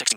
Texting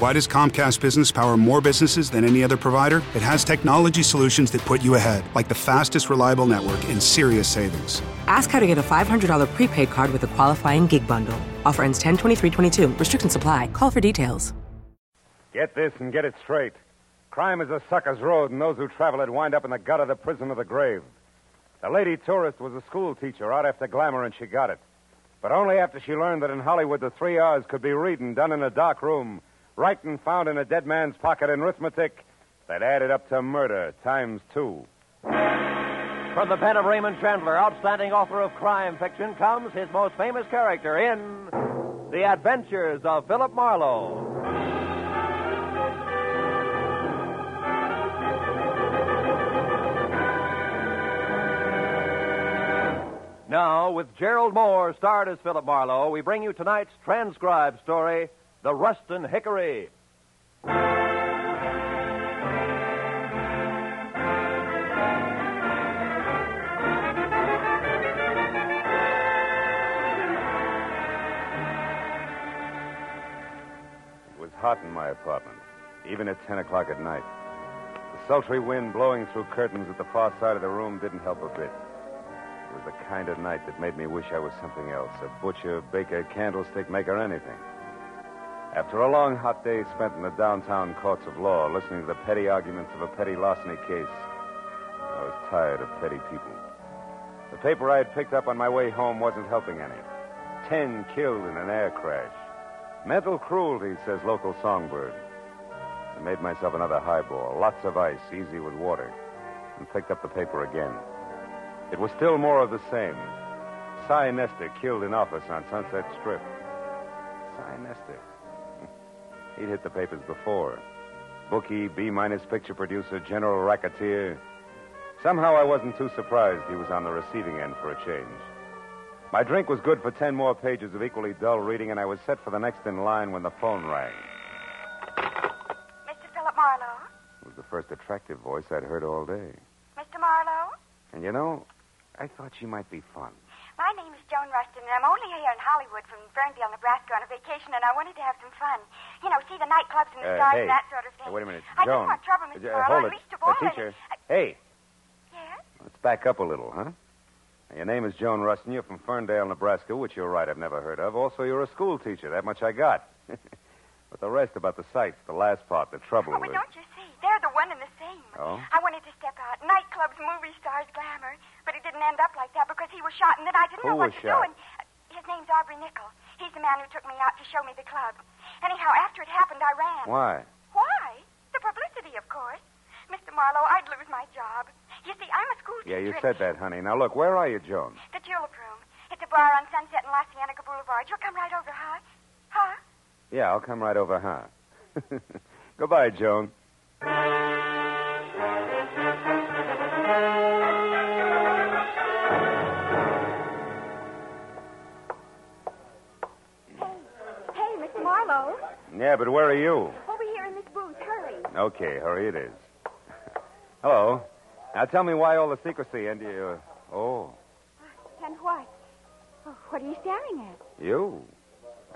Why does Comcast Business power more businesses than any other provider? It has technology solutions that put you ahead, like the fastest reliable network and serious savings. Ask how to get a $500 prepaid card with a qualifying gig bundle. Offer ends 10 23 22. Restrictions supply. Call for details. Get this and get it straight. Crime is a sucker's road, and those who travel it wind up in the gutter, of the prison, or the grave. The lady tourist was a school teacher out after glamour, and she got it. But only after she learned that in Hollywood the three R's could be reading done in a dark room, writing found in a dead man's pocket, and arithmetic that added up to murder times two. From the pen of Raymond Chandler, outstanding author of crime fiction, comes his most famous character in The Adventures of Philip Marlowe. Now, with Gerald Mohr starred as Philip Marlowe, we bring you tonight's transcribed story, The Rustin Hickory. It was hot in my apartment, even at 10 o'clock at night. The sultry wind blowing through curtains at the far side of the room didn't help a bit. It was the kind of night that made me wish I was something else a butcher, baker, candlestick maker, anything. After a long, hot day spent in the downtown courts of law, listening to the petty arguments of a petty larceny case, I was tired of petty people. The paper I had picked up on my way home wasn't helping any. Ten killed in an air crash. Mental cruelty, says local songbird. I made myself another highball, lots of ice, easy with water, and picked up the paper again. It was still more of the same. Cy Nestor killed in office on Sunset Strip. Cy Nestor. He'd hit the papers before. Bookie, B minus picture producer, general racketeer. Somehow I wasn't too surprised he was on the receiving end for a change. My drink was good for ten more pages of equally dull reading, and I was set for the next in line when the phone rang. Mr. Philip Marlowe? It was the first attractive voice I'd heard all day. Mr. Marlowe? And you know, I thought she might be fun. My name is Joan Rustin, and I'm only here in Hollywood from Ferndale, Nebraska on a vacation, and I wanted to have some fun. You know, see the nightclubs and the Uh, stars hey. and that sort of thing. Hey, wait a minute. I Joan. don't want trouble, Mr. Uh, hold it. Uh, teacher. Hey, Yes? let's back up a little, huh? Now, Your name is Joan Rustin. You're from Ferndale, Nebraska, which you're right, I've never heard of. Also, you're a school teacher. That much I got. but the rest about the sights, the last part, the trouble Oh, but with... don't you see? They're the one and the same. Oh? I wanted to step out. Nightclubs, movie stars, glamour. But it didn't end up like that because he was shot, and then I didn't Who know what was to shot? do. And his name's Aubrey Nickel. He's the man who took me out to show me the club. Anyhow, after it happened, I ran. Why? Why? The publicity, of course. Mr. Marlowe, I'd lose my job. You see, I'm a school Yeah, you said that, honey. Now, look, where are you, Joan? The Tulip Room. It's a bar on Sunset and La Cienega Boulevard. You'll come right over, huh? Huh? Yeah, I'll come right over, huh? Goodbye, Joan. Yeah, but where are you? Over here in this booth. Hurry. Okay, hurry it is. Hello. Now tell me why all the secrecy and you. Oh, And what? Oh, what are you staring at? you.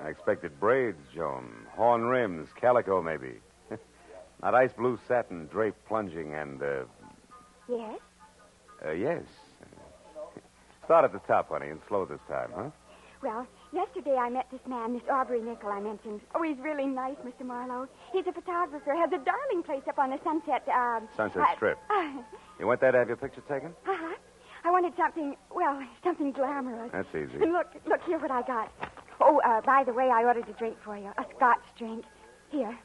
I expected braids, Joan. Horn rims, calico, maybe. Not ice blue satin, draped, plunging, and, uh, Yes? uh, yes. Start at the top, honey, and slow this time, huh? Well, Yesterday I met this man, this Aubrey Nickel I mentioned. Oh, he's really nice, Mr. Marlowe. He's a photographer, has a darling place up on the Sunset, uh... Sunset uh, Strip. Uh, You want that to have your picture taken? uh-huh. I wanted something, well, something glamorous. That's easy. And look, look here what I got. Oh, uh, by the way, I ordered a drink for you. A Scotch drink. Here.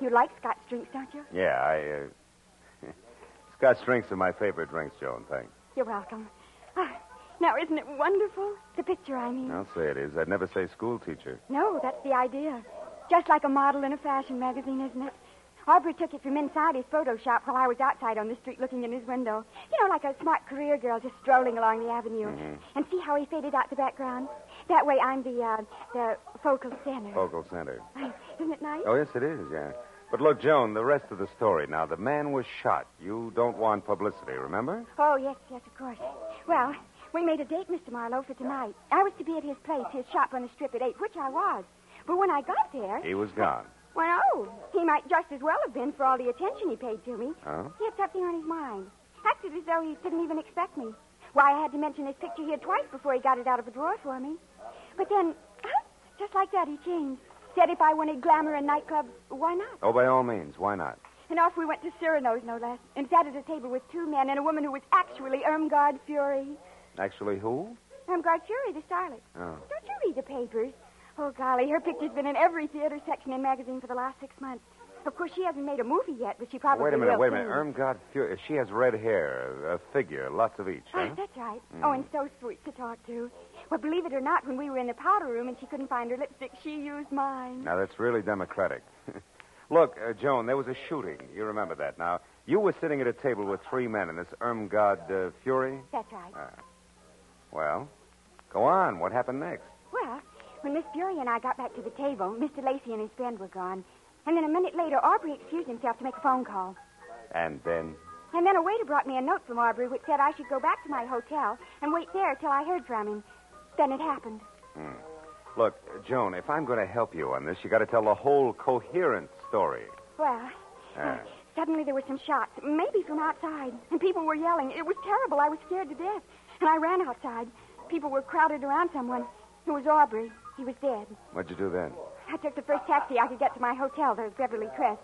You like Scotch drinks, don't you? Yeah, I, uh... Scotch drinks are my favorite drinks, Joan, thanks. You're welcome. Ah, now, isn't it wonderful? The picture, I mean. I'll say it is. I'd never say school teacher. No, that's the idea. Just like a model in a fashion magazine, isn't it? Aubrey took it from inside his photo shop while I was outside on the street looking in his window. You know, like a smart career girl just strolling along the avenue. And see how he faded out the background? That way I'm the, uh, the focal center. Focal center. Isn't it nice? Oh, yes, it is, yeah. But look, Joan, the rest of the story. Now, the man was shot. You don't want publicity, remember? Oh, yes, yes, of course. Well, we made a date, Mr. Marlowe, for tonight. I was to be at his place, his shop on the strip at 8, which I was. But when I got there, He was gone. well, oh, he might just as well have been for all the attention he paid to me. Oh? He had something on his mind. Acted as though he didn't even expect me. Why, I had to mention his picture here twice before he got it out of a drawer for me. But then, just like that, he changed. Said if I wanted glamour and nightclubs, why not? Oh, by all means. Why not? And off we went to Cyrano's, no less, and sat at a table with two men and a woman who was actually Irmgard Fury. Actually, who? Irmgard Fury, the starlet. Oh. Don't you read the papers? Oh, golly, her picture's been in every theater section and magazine for the last six months. Of course, she hasn't made a movie yet, but she probably wait a minute, will wait a minute. soon. Irmgard Fury. She has red hair, a figure, lots of each, huh? Oh, that's right. Oh, and so sweet to talk to. Well, believe it or not, when we were in the powder room and she couldn't find her lipstick, she used mine. Now, that's really democratic. Look, uh, Joan, there was a shooting. You remember that. Now, you were sitting at a table with three men in this Irmgard uh, Fury? That's right. Well, go on. What happened next? Well, when Miss Fury and I got back to the table, Mr. Lacey and his friend were gone. And then a minute later, Aubrey excused himself to make a phone call. And then. And then a waiter brought me a note from Aubrey which said I should go back to my hotel and wait there till I heard from him. Then it happened. Look, uh, Joan, if I'm going to help you on this, you got to tell the whole coherent story. Well, Ah. suddenly there were some shots, maybe from outside, and people were yelling. It was terrible. I was scared to death. And I ran outside. People were crowded around someone. It was Aubrey. He was dead. What'd you do then? I took the first taxi I could get to my hotel, the Beverly Crest.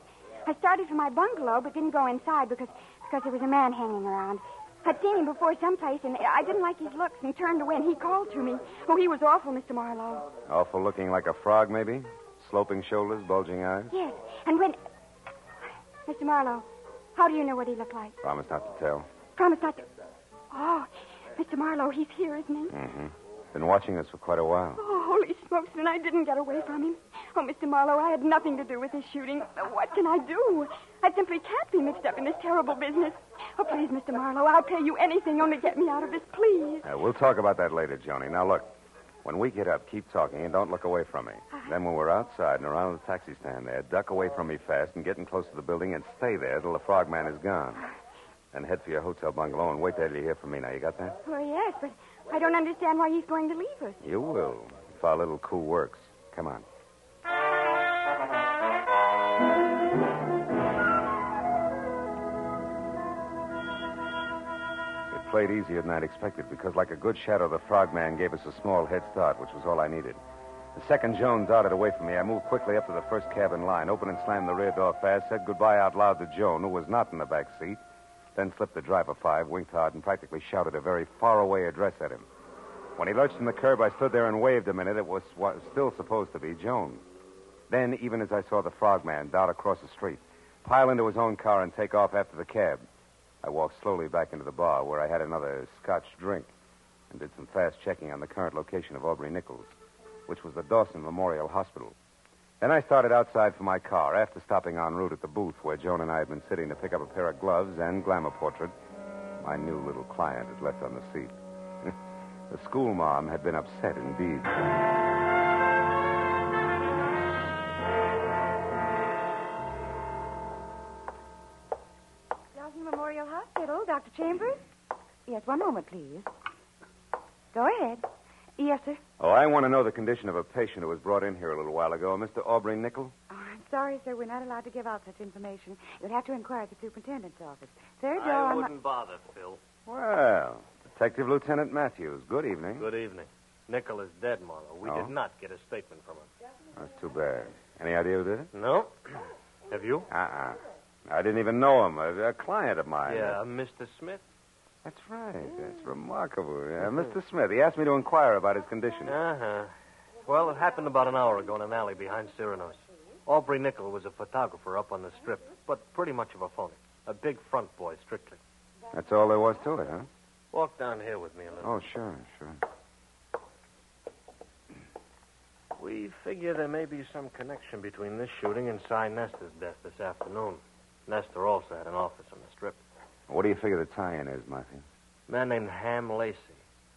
I started for my bungalow, but didn't go inside because because there was a man hanging around. I'd seen him before someplace, and I didn't like his looks and turned away, and he called to me. Oh, he was awful, Mr. Marlowe. Awful looking like a frog, maybe? Sloping shoulders, bulging eyes? Yes, and when... Mr. Marlowe, how do you know what he looked like? Promise not to tell. Promise not to... Oh, Mr. Marlowe, he's here, isn't he? Mm-hmm. Been watching us for quite a while. Oh, holy smokes, and I didn't get away from him. Oh, Mr. Marlowe, I had nothing to do with this shooting. What can I do? I simply can't be mixed up in this terrible business. Oh, please, Mr. Marlowe, I'll pay you anything, only get me out of this, please. Uh, we'll talk about that later, Joni. Now, look. When we get up, keep talking and don't look away from me. Then, when we're outside and around the taxi stand there, duck away from me fast and get in close to the building and stay there till the frogman is gone. Then head for your hotel bungalow and wait there till you hear from me. Now, you got that? Oh, yes, but I don't understand why he's going to leave us. You will, if our little coup works. Come on. It played easier than I'd expected because, like a good shadow, the frogman gave us a small head start, which was all I needed. The second Joan darted away from me, I moved quickly up to the first cabin line, opened and slammed the rear door fast, said goodbye out loud to Joan, who was not in the back seat, then slipped the driver five, winked hard, and practically shouted a very faraway address at him. When he lurched from the curb, I stood there and waved a minute. It was what was still supposed to be Joan. Then, even as I saw the frogman dart across the street, pile into his own car and take off after the cab, I walked slowly back into the bar where I had another scotch drink and did some fast checking on the current location of Aubrey Nichols, which was the Dawson Memorial Hospital. Then I started outside for my car after stopping en route at the booth where Joan and I had been sitting to pick up a pair of gloves and glamour portrait my new little client had left on the seat. the school mom had been upset indeed. Dawson Memorial Hospital, Dr. Chambers? Yes, one moment, please. Go ahead. Yes, sir. Oh, I want to know the condition of a patient who was brought in here a little while ago, Mr. Aubrey Nickel. Oh, I'm sorry, sir. We're not allowed to give out such information. You'll have to inquire at the superintendent's office. Third door I on the... wouldn't bother, Phil. Well, Detective Lieutenant Matthews, good evening. Good evening. Nickel is dead, Marlowe. We Oh. did not get a statement from him. That's too bad. Any idea who did it? No? Have you? Uh-uh. I didn't even know him. A, a client of mine. Yeah, Mr. Smith. That's right. That's remarkable. Yeah, Mr. Smith, he asked me to inquire about his condition. Uh-huh. Well, it happened about an hour ago in an alley behind Cyrano's. Aubrey Nickel was a photographer up on the strip, but pretty much of a phony. A big front boy, strictly. That's all there was to it, huh? Walk down here with me a little. Oh, sure, sure. We figure there may be some connection between this shooting and Cy Nestor's death this afternoon. Nestor also had an office on the strip. What do you figure the tie-in is, Matthew? A man named Ham Lacey.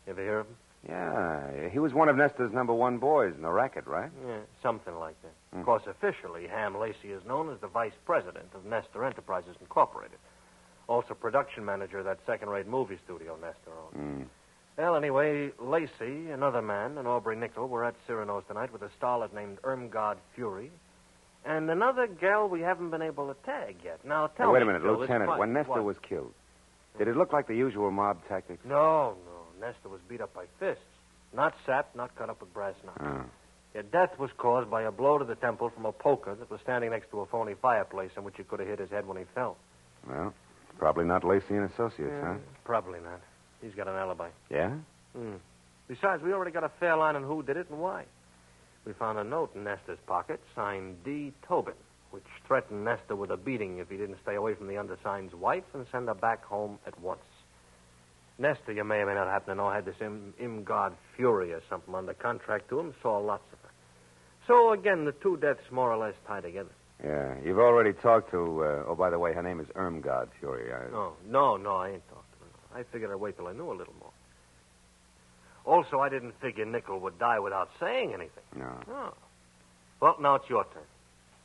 You ever hear of him? Yeah, he was one of Nestor's number one boys in the racket, right? Yeah, something like that. Hmm. Of course, officially, Ham Lacey is known as the vice president of Nestor Enterprises Incorporated. Also production manager of that second-rate movie studio Nestor owns. Mm. Well, anyway, Lacey, another man, and Aubrey Nickel were at Cyrano's tonight with a starlet named Irmgard Fury, and another girl we haven't been able to tag yet. Now, tell Now, wait me, a minute, this Lieutenant. When Nestor what? was killed, did it look like the usual mob tactics? No, no. Nestor was beat up by fists. Not sapped, not cut up with brass knuckles. Oh. Your death was caused by a blow to the temple from a poker that was standing next to a phony fireplace in which he could have hit his head when he fell. Well, probably not Lacey and Associates, huh? Probably not. He's got an alibi. Yeah? Hmm. Besides, we already got a fair line on who did it and why. We found a note in Nestor's pocket signed D. Tobin, which threatened Nestor with a beating if he didn't stay away from the undersigned's wife and send her back home at once. Nestor, you may or may not happen to know, had this Im- Imgard Fury or something under contract to him, saw lots of her. So, again, the two deaths more or less tie together. Yeah. You've already talked to, uh, oh, by the way, her name is Irmgard Fury. I... No, no, no, I ain't talked to her. I figured I'd wait till I knew a little more. Also, I didn't figure Nickel would die without saying anything. No. Oh. Well, now it's your turn.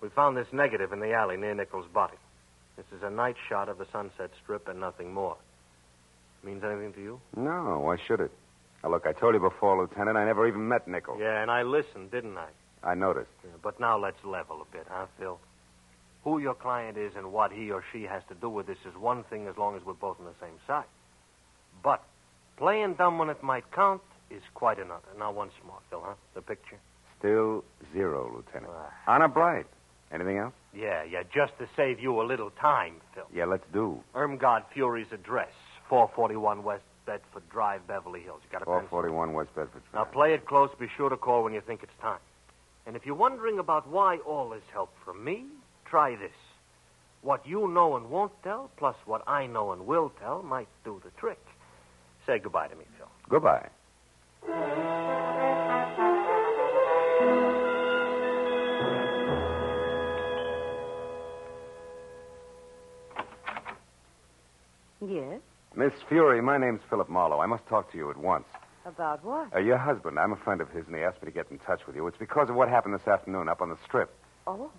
We found this negative in the alley near Nickel's body. This is a night shot of the Sunset Strip and nothing more. Means anything to you? No, why should it? Now, look, I told you before, Lieutenant, I never even met Nickel. Yeah, and I listened, didn't I? I noticed. Yeah, but now let's level a bit, huh, Phil? Who your client is and what he or she has to do with this is one thing as long as we're both on the same side. But playing dumb when it might count is quite another. Now, once more, Phil, huh? The picture? Still zero, Lieutenant. Ah. Honor bright. Anything else? Yeah, yeah, just to save you a little time, Phil. Yeah, let's do. Irmgard Fury's address, 441 West Bedford Drive, Beverly Hills. You got a pencil? 441 West Bedford. Drive. Now, play it close. Be sure to call when you think it's time. And if you're wondering about why all this help from me, try this. What you know and won't tell, plus what I know and will tell, might do the trick. Say goodbye to me, Phil. Goodbye. Yes? Miss Fury, my name's Philip Marlowe. I must talk to you at once. About what? Uh, your husband, I'm a friend of his, and he asked me to get in touch with you. It's because of what happened this afternoon up on the strip. Oh.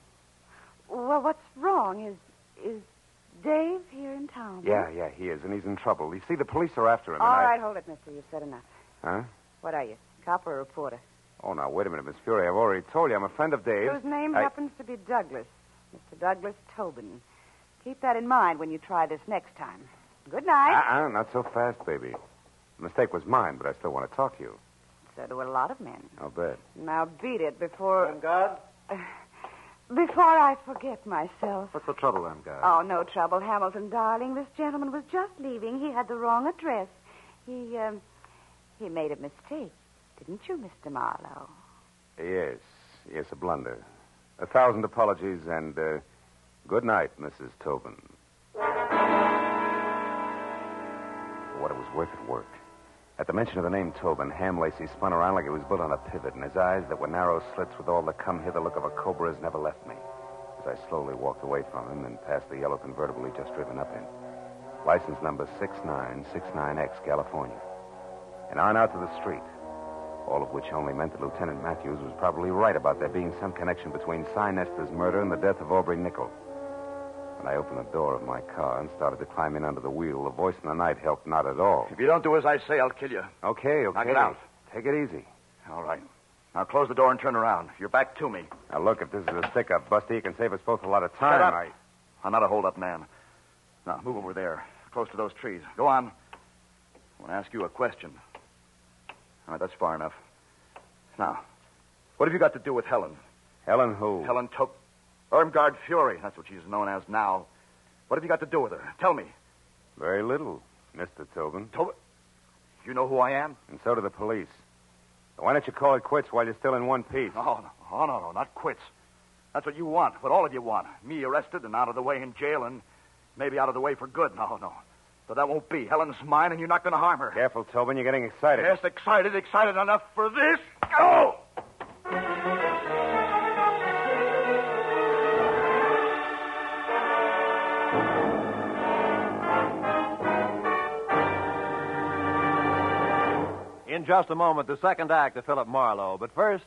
Well, what's wrong? Is is Dave here in town? Yeah, yeah, he is, and he's in trouble. You see, the police are after him. All and I- right, hold it, mister. You've said enough. Huh? What are you, cop or a reporter? Oh, now, wait a minute, Miss Fury. I've already told you I'm a friend of Dave's. Whose name I- happens to be Douglas. Mr. Douglas Tobin. Keep that in mind when you try this next time. Good night. Uh-uh, not so fast, baby. The mistake was mine, but I still want to talk to you. So do a lot of men. I'll bet. Now beat it before. God? Before I forget myself. What's the trouble, then, guy? Oh, no trouble, Hamilton, darling. This gentleman was just leaving. He had the wrong address. He, um, he made a mistake, didn't you, Mr. Marlowe? Yes, yes, a blunder. A thousand apologies, and uh, good night, Mrs. Tobin. What it was worth, it worked. At the mention of the name Tobin, Ham Lacey spun around like he was built on a pivot, and his eyes, that were narrow slits with all the come hither look of a cobra's, never left me. As I slowly walked away from him and past the yellow convertible he'd just driven up in. License number 6969X, California. And on out to the street. All of which only meant that Lieutenant Matthews was probably right about there being some connection between Cy Nestor's murder and the death of Aubrey Nickel. When I opened the door of my car and started to climb in under the wheel, the voice in the night helped not at all. If you don't do as I say, I'll kill you. Okay, okay. Knock it out. Take it easy. All right. Now close the door and turn around. You're back to me. Now, look, if this is a stick up, Busty, you can save us both a lot of time. Shut up. I... I'm not a hold-up man. Now, move over there, close to those trees. Go on. I want to ask you a question. All right, that's far enough. Now, what have you got to do with Helen? Helen who? Helen Tope. Irmgard Fury, that's what she's known as now. What have you got to do with her? Tell me. Very little, Mr. Tobin. Tobin? You know who I am? And so do the police. Why don't you call it quits while you're still in one piece? No, no, oh, no, no, not quits. That's what you want, what all of you want. Me arrested and out of the way in jail and maybe out of the way for good. No, no. But that won't be. Helen's mine, and you're not going to harm her. Careful, Tobin. You're getting excited. Yes, excited, excited enough for this. Go! In just a moment, the second act of Philip Marlowe. But first,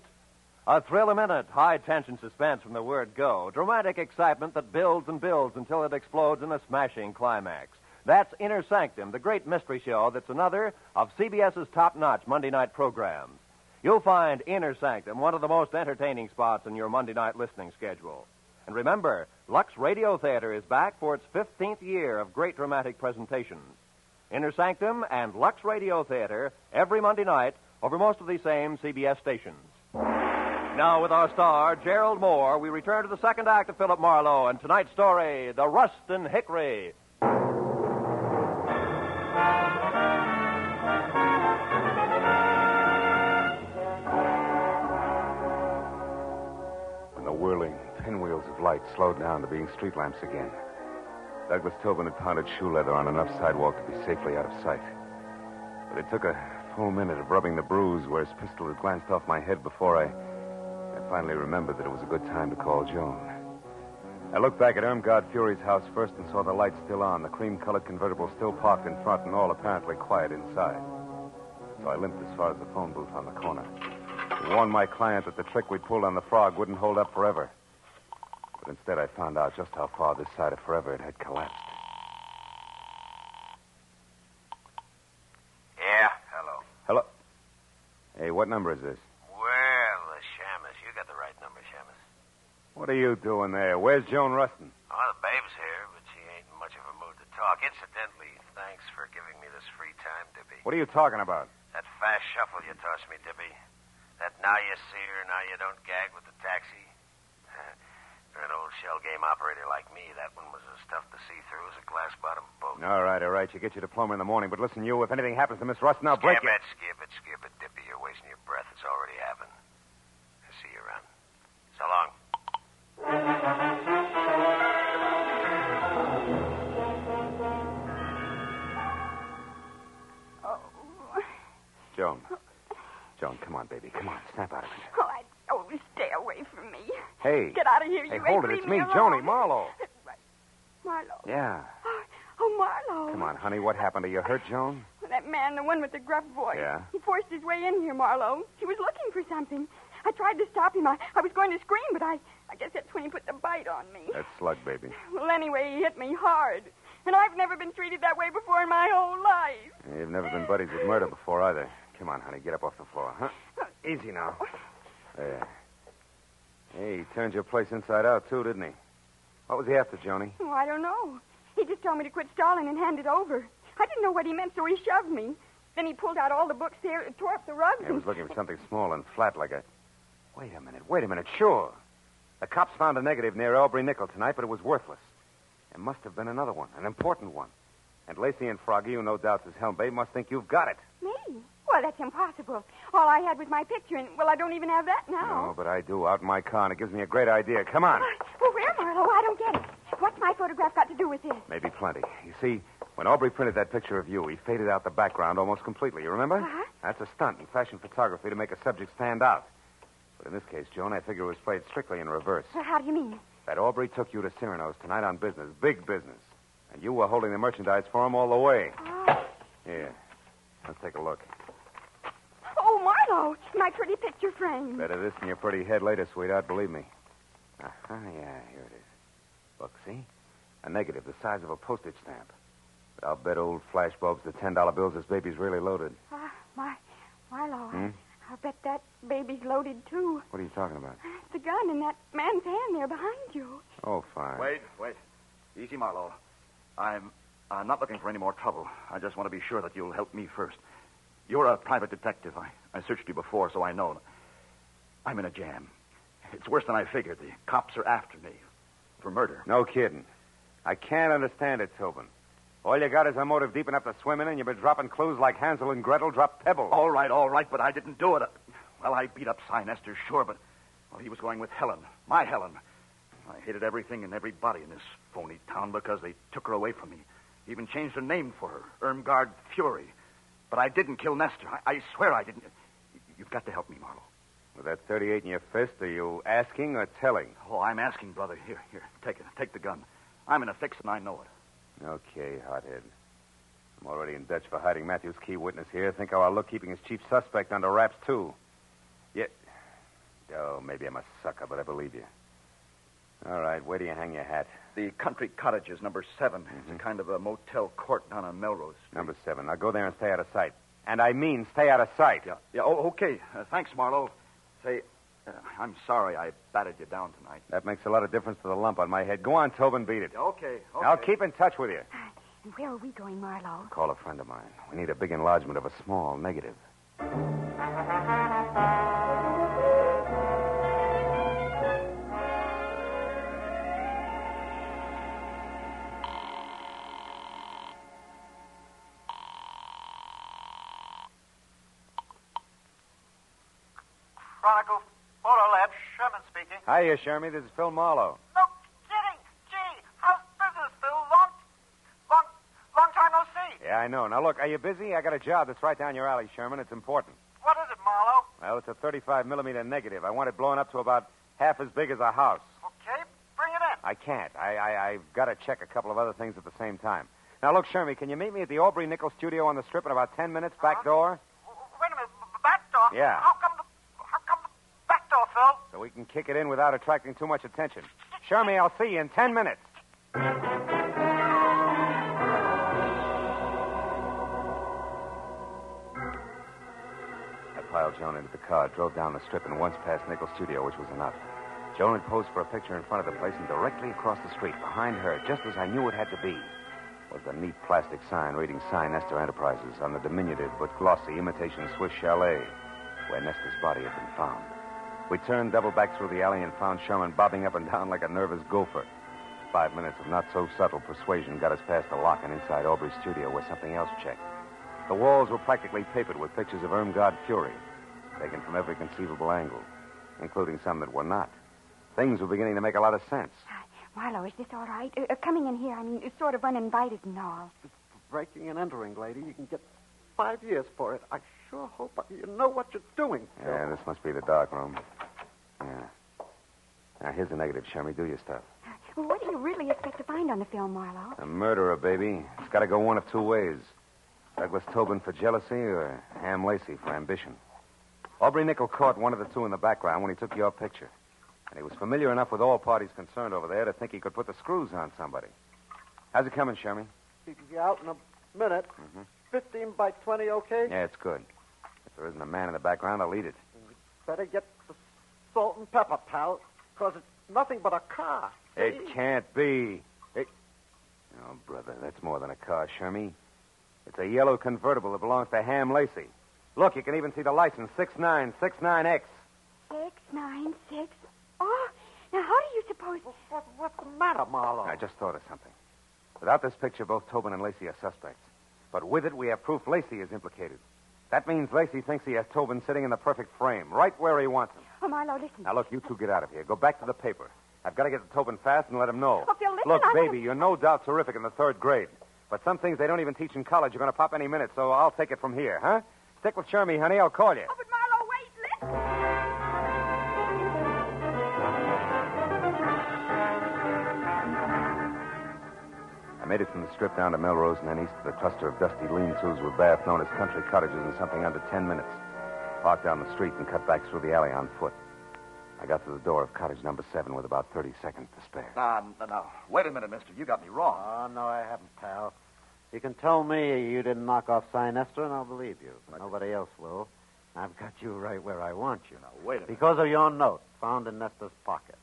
a thrill a minute, high tension suspense from the word go, dramatic excitement that builds and builds until it explodes in a smashing climax. That's Inner Sanctum, the great mystery show that's another of CBS's top notch Monday night programs. You'll find Inner Sanctum one of the most entertaining spots in your Monday night listening schedule. And remember, Lux Radio Theater is back for its 15th year of great dramatic presentations. Inner Sanctum and Lux Radio Theater every Monday night over most of these same CBS stations. Now, with our star, Gerald Mohr, we return to the second act of Philip Marlowe and tonight's story, The Rustin Hickory. Light slowed down to being street lamps again, Douglas Tobin had pounded shoe leather on enough sidewalk to be safely out of sight. But it took a full minute of rubbing the bruise where his pistol had glanced off my head before I, I finally remembered that it was a good time to call Joan. I looked back at Irmgard Fury's house first and saw the lights still on, the cream-colored convertible still parked in front, and all apparently quiet inside. So I limped as far as the phone booth on the corner. To warn my client that the trick we'd pulled on the frog wouldn't hold up forever. But instead, I found out just how far this side of forever it had collapsed. Yeah, hello. Hello? Hey, what number is this? Well, the Shamus. You got the right number, Shamus. What are you doing there? Where's Joan Rustin? Oh, the babe's here, but she ain't in much of a mood to talk. Incidentally, thanks for giving me this free time, Dippy. What are you talking about? That fast shuffle you tossed me, Dippy. That now you see her, now you don't gag with the taxi. For an old shell game operator like me, that one was as tough to see through as a glass bottom boat. All right, all right. You get your diploma in the morning. But listen, you, if anything happens to Miss Rustin, I'll break skip you. it, skip it, skip it, Dippy. You're wasting your breath. It's already happened. I see you around. So long. Oh, Joan. Joan, come on, baby. Come on. Snap out of it. Oh, oh, stay away from me. Hey. Get out of here, Hey, you hold it. It's me, alone. Joni, Marlowe. Marlowe. Yeah. Oh, Marlowe. Come on, honey. What happened? Are you hurt, Joan? That man, the one with the gruff voice. Yeah? He forced his way in here, Marlowe. He was looking for something. I tried to stop him. I, I was going to scream, but I, I guess that's when he put the bite on me. That's slug, baby. Well, anyway, he hit me hard. And I've never been treated that way before in my whole life. You've never been buddies with murder before either. Come on, honey. Get up off the floor, huh? Oh. Easy now. Oh. There. Hey, he turned your place inside out, too, didn't he? What was he after, Joni? Oh, I don't know. He just told me to quit stalling and hand it over. I didn't know what he meant, so he shoved me. Then he pulled out all the books there, tore up the rugs. He was looking for something small and flat like a. Wait a minute, wait a minute, sure. The cops found a negative near Aubrey Nickel tonight, but it was worthless. There must have been another one, an important one. And Lacey and Froggy, who no doubt's his helmbait, must think you've got it. Me? That's impossible. All I had was my picture, and, well, I don't even have that now. No, but I do, out in my car, and it gives me a great idea. Come on. Well, where, Marlowe? I don't get it. What's my photograph got to do with this? Maybe plenty. You see, when Aubrey printed that picture of you, he faded out the background almost completely. You remember? Uh-huh. That's a stunt in fashion photography to make a subject stand out. But in this case, Joan, I figure it was played strictly in reverse. Well, how do you mean? That Aubrey took you to Cyrano's tonight on business, big business. And you were holding the merchandise for him all the way. Oh, Here. Let's take a look. Marlowe, my pretty picture frame. Better this than your pretty head later, sweetheart, believe me. Uh-huh, yeah, here it is. Look, see? A negative the size of a postage stamp. But I'll bet old flashbulbs the $10 bills this baby's really loaded. Ah, my, Marlowe, Hmm? I bet that baby's loaded, too. What are you talking about? The gun in that man's hand there behind you. Oh, fine. Wait, wait. Easy, Marlowe. I'm, I'm not looking for any more trouble. I just want to be sure that you'll help me first. You're a private detective. I, I searched you before, so I know. I'm in a jam. It's worse than I figured. The cops are after me for murder. No kidding. I can't understand it, Tobin. All you got is a motive deep enough to swim in, and you've been dropping clues like Hansel and Gretel drop pebbles. All right, all right, but I didn't do it. Well, I beat up Cy Nestor, sure, but well, he was going with Helen, my Helen. I hated everything and everybody in this phony town because they took her away from me. Even changed her name for her, Irmgard Fury. But I didn't kill Nestor. I, I swear I didn't. You've got to help me, Marlowe. With that 38 in your fist, are you asking or telling? Oh, I'm asking, brother. Here, here, take it. Take the gun. I'm in a fix and I know it. Okay, hothead. I'm already in Dutch for hiding Matthew's key witness here. Think how I'll look keeping his chief suspect under wraps, too. Yet. Oh, maybe I'm a sucker, but I believe you. All right, where do you hang your hat? The country cottages, number 7 It's a kind of a motel court down on Melrose. Number seven. Now go there and stay out of sight. And I mean stay out of sight. Yeah, yeah. Oh, okay. Uh, thanks, Marlowe. Say, uh, I'm sorry I batted you down tonight. That makes a lot of difference to the lump on my head. Go on, Tobin, beat it. Okay, okay. I'll keep in touch with you. And where are we going, Marlowe? Call a friend of mine. We need a big enlargement of a small negative. Hiya, Shermy. This is Phil Marlowe. No kidding. Gee, how's business, Phil? Long, long, long time no see. Yeah, I know. Now, look, are you busy? I got a job that's right down your alley, Sherman. It's important. What is it, Marlowe? Well, it's a 35 millimeter negative. I want it blown up to about half as big as a house. Okay, bring it in. I can't. I, I, I've got to check a couple of other things at the same time. Now, look, Shermy, can you meet me at the Aubrey Nickel studio on the strip in about 10 minutes, back uh-huh. door? Wait a minute, back door. Yeah. How come how come the back door, Phil? We can kick it in without attracting too much attention. Shermy, I'll see you in 10 minutes. I piled Joan into the car, drove down the strip, and once past Nickel's Studio, which was enough. Joan had posed for a picture in front of the place, and directly across the street, behind her, just as I knew it had to be, was the neat plastic sign reading Sign Enterprises on the diminutive but glossy imitation Swiss chalet where Nestor's body had been found. We turned double back through the alley and found Sherman bobbing up and down like a nervous gopher. Five minutes of not so subtle persuasion got us past the lock and inside Aubrey's studio where something else checked. The walls were practically papered with pictures of Irmgard Fury, taken from every conceivable angle, including some that were not. Things were beginning to make a lot of sense. Marlowe, is this all right? Uh, uh, coming in here, I mean, it's sort of uninvited and all. Breaking and entering, lady. You can get five years for it. I sure hope you know what you're doing. Phil. Yeah, this must be the dark room. Yeah. Now, here's the negative, Shermy. Do your stuff. Well, what do you really expect to find on the film, Marlowe? A murderer, baby. It's got to go one of two ways. Douglas Tobin for jealousy or Ham Lacey for ambition. Aubrey Nickel caught one of the two in the background when he took your picture. And he was familiar enough with all parties concerned over there to think he could put the screws on somebody. How's it coming, Shermy? He can be out in a minute. Mhm. 15 by 20, okay? Yeah, it's good. If there isn't a man in the background, I'll eat it. Better get the salt and pepper, pal, because it's nothing but a car. It can't be. It... Oh, brother, that's more than a car, Shermy. It's a yellow convertible that belongs to Ham Lacey. Look, you can even see the license 6969X. Six, nine, six. Oh, now how do you suppose... What, what's the matter, Marlowe? I just thought of something. Without this picture, both Tobin and Lacey are suspects. But with it, we have proof Lacey is implicated. That means Lacey thinks he has Tobin sitting in the perfect frame, right where he wants him. Oh, Marlowe, listen. Now, look, you two get out of here. Go back to the paper. I've got to get to Tobin fast and let him know. Oh, Phil, listen, Look, I wanna- baby, you're no doubt terrific in the third grade. But some things they don't even teach in college are going to pop any minute, so I'll take it from here, huh? Stick with Shermy, honey. I'll call you. Oh, but Marlowe, wait, listen. Made it from the strip down to Melrose and then east to the cluster of dusty lean-tos with baths known as country cottages in something under ten minutes. Parked down the street and cut back through the alley on foot. I got to the door of cottage number seven with about 30 seconds to spare. Now, now, now, wait a minute, mister. You got me wrong. Oh, no, I haven't, pal. You can tell me you didn't knock off Cy Nestor, and I'll believe you. But nobody else will. I've got you right where I want you. Now, wait a minute. Because of your note found in Nestor's pocket.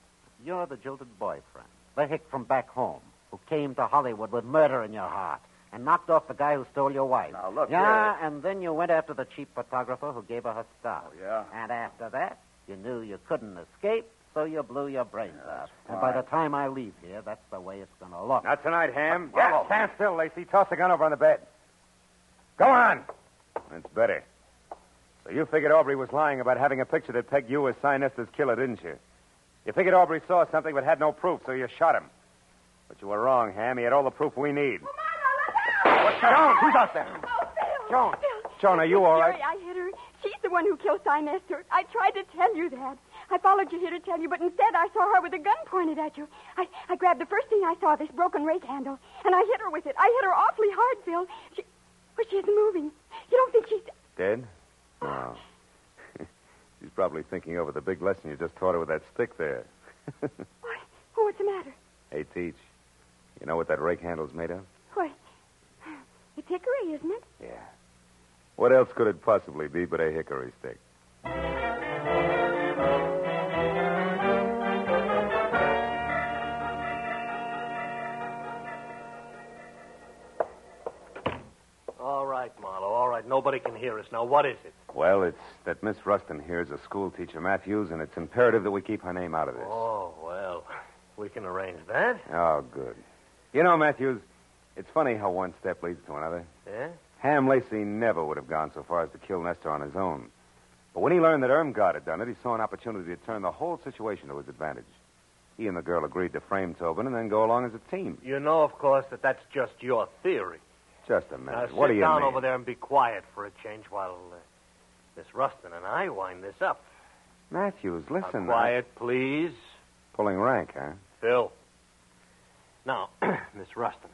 You're the jilted boyfriend, the hick from back home, who came to Hollywood with murder in your heart and knocked off the guy who stole your wife. Now, look, Yeah, and then you went after the cheap photographer who gave her her stuff. Oh, yeah? And after that, You knew you couldn't escape, so you blew your brains out. And by the time I leave here, that's the way it's going to look. Not tonight, Ham. Yeah, stand still, Lacey. Toss the gun over on the bed. Go on. That's better. So you figured Aubrey was lying about having a picture that pegged you as Cy Nestor's killer, didn't you? You figured Aubrey saw something but had no proof, so you shot him. But you were wrong, Ham. He had all the proof we need. Oh, what's Joan, who's out there? Oh, Phil. Joan. Phil. Joan, are you all right? Jerry, I hit her. She's the one who killed Cy Nestor. I tried to tell you that. I followed you here to tell you, but instead I saw her with a gun pointed at you. I, I grabbed the first thing I saw, this broken rake handle, and I hit her with it. I hit her awfully hard, Phil. She, well, she isn't moving. You don't think she's... Dead? No. She's probably thinking over the big lesson you just taught her with that stick there. What? Oh, what's the matter? Hey, Teach. You know what that rake handle's made of? Why, it's hickory, isn't it? Yeah. What else could it possibly be but a hickory stick? All right, Marlowe. All right. Nobody can hear us now. What is it? Well, it's that Miss Rustin here is a school teacher, Matthews, and it's imperative that we keep her name out of this. Oh, well, we can arrange that. Oh, good. You know, Matthews, it's funny how one step leads to another. Yeah? Ham Lacey never would have gone so far as to kill Nestor on his own. But when he learned that Irmgard had done it, he saw an opportunity to turn the whole situation to his advantage. He and the girl agreed to frame Tobin and then go along as a team. You know, of course, that that's just your theory. Just a Now, minute. sit what do you down mean? over there and be quiet for a change while uh, Miss Rustin and I wind this up. Matthews, listen. Now, quiet, please. Pulling rank, huh? Phil. Now, Miss Rustin,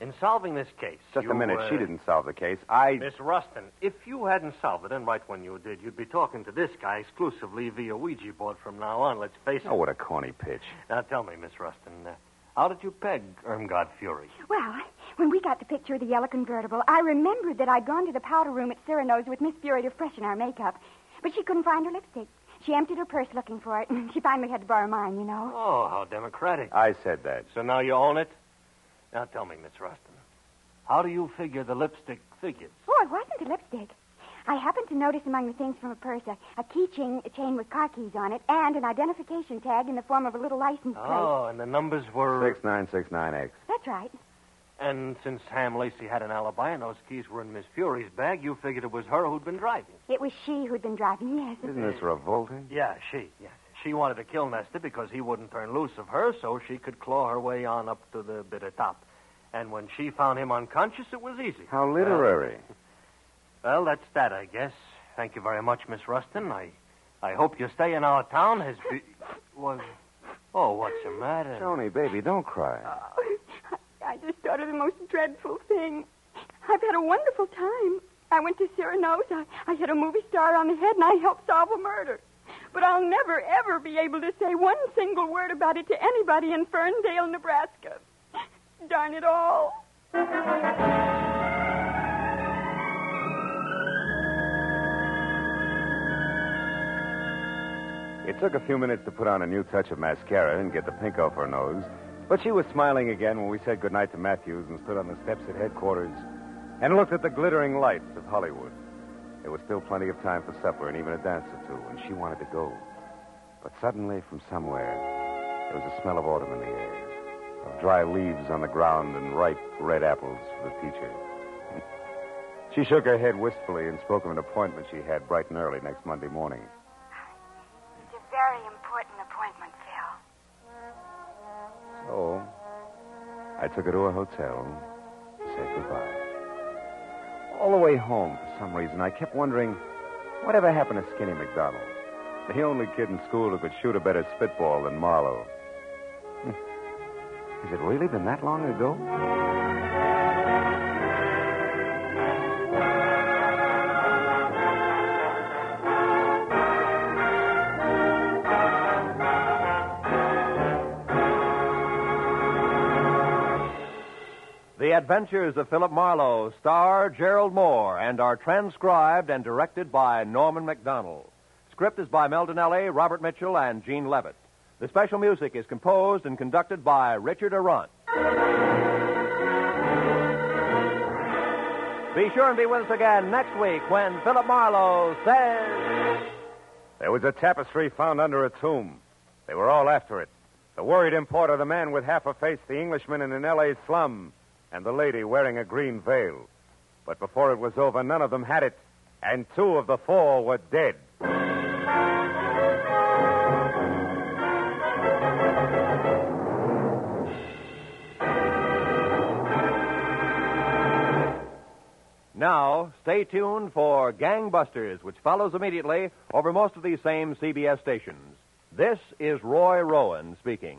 in solving this case. Just you, a minute. uh, She didn't solve the case. I. Miss Rustin, if you hadn't solved it, and right when you did, you'd be talking to this guy exclusively via Ouija board from now on, let's face it. Oh, what a corny pitch. Now tell me, Miss Rustin, uh, how did you peg Irmgard Fury? Well, when we got the picture of the yellow convertible, I remembered that I'd gone to the powder room at Cyrano's with Miss Fury to freshen our makeup. But she couldn't find her lipstick. She emptied her purse looking for it, and she finally had to borrow mine, you know. Oh, how democratic. I said that. So now you own it? Now tell me, Miss Rustin, how do you figure the lipstick figures? Oh, it wasn't a lipstick. I happened to notice among the things from her purse a, a keychain a chain with car keys on it and an identification tag in the form of a little license plate. Oh, and the numbers were. 6969X. That's right. And since Ham Lacey had an alibi and those keys were in Miss Fury's bag, you figured it was her who'd been driving. It was she who'd been driving, yes. Isn't this revolting? Yeah, she, yes. She wanted to kill Nestor because he wouldn't turn loose of her so she could claw her way on up to the bitter top. And when she found him unconscious, it was easy. How literary. Well, that's that, I guess. Thank you very much, Miss Rustin. I, I hope your stay in our town has been. Was. Oh, what's the matter? Tony, baby, don't cry. Oh, I just thought of the most dreadful thing. I've had a wonderful time. I went to Cyrano's. I, I hit a movie star on the head, and I helped solve a murder. But I'll never, ever be able to say one single word about it to anybody in Ferndale, Nebraska. Darn it all. It took a few minutes to put on a new touch of mascara and get the pink off her nose, but she was smiling again when we said goodnight to Matthews and stood on the steps at headquarters and looked at the glittering lights of Hollywood. There was still plenty of time for supper and even a dance or two, and she wanted to go. But suddenly, from somewhere, there was a smell of autumn in the air, of dry leaves on the ground and ripe red apples for the teacher. she shook her head wistfully and spoke of an appointment she had bright and early next Monday morning. So, I took her to a hotel to say goodbye. All the way home, for some reason, I kept wondering whatever happened to Skinny McDonald, the only kid in school who could shoot a better spitball than Marlowe. Has it really been that long ago? Adventures of Philip Marlowe star Gerald Mohr and are transcribed and directed by Norman Macdonnell. Script is by Mel Dinelli, Robert Mitchell, and Gene Levitt. The special music is composed and conducted by Richard Aurandt. Be sure and be with us again next week when Philip Marlowe says There was a tapestry found under a tomb. They were all after it. The worried importer, the man with half a face, the Englishman in an L.A. slum, and the lady wearing a green veil. But before it was over, none of them had it, and two of the four were dead. Now, stay tuned for Gangbusters, which follows immediately over most of these same CBS stations. This is Roy Rowan speaking.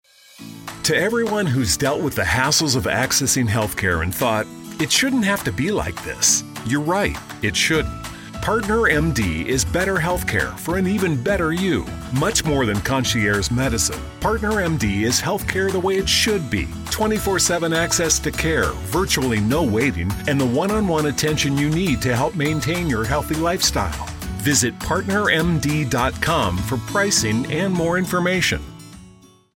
To everyone who's dealt with the hassles of accessing healthcare and thought, it shouldn't have to be like this, you're right, it shouldn't. Partner MD is better healthcare for an even better you. Much more than concierge medicine. Partner MD is healthcare the way it should be 24 7 access to care, virtually no waiting, and the one on one attention you need to help maintain your healthy lifestyle. Visit partnermd.com for pricing and more information.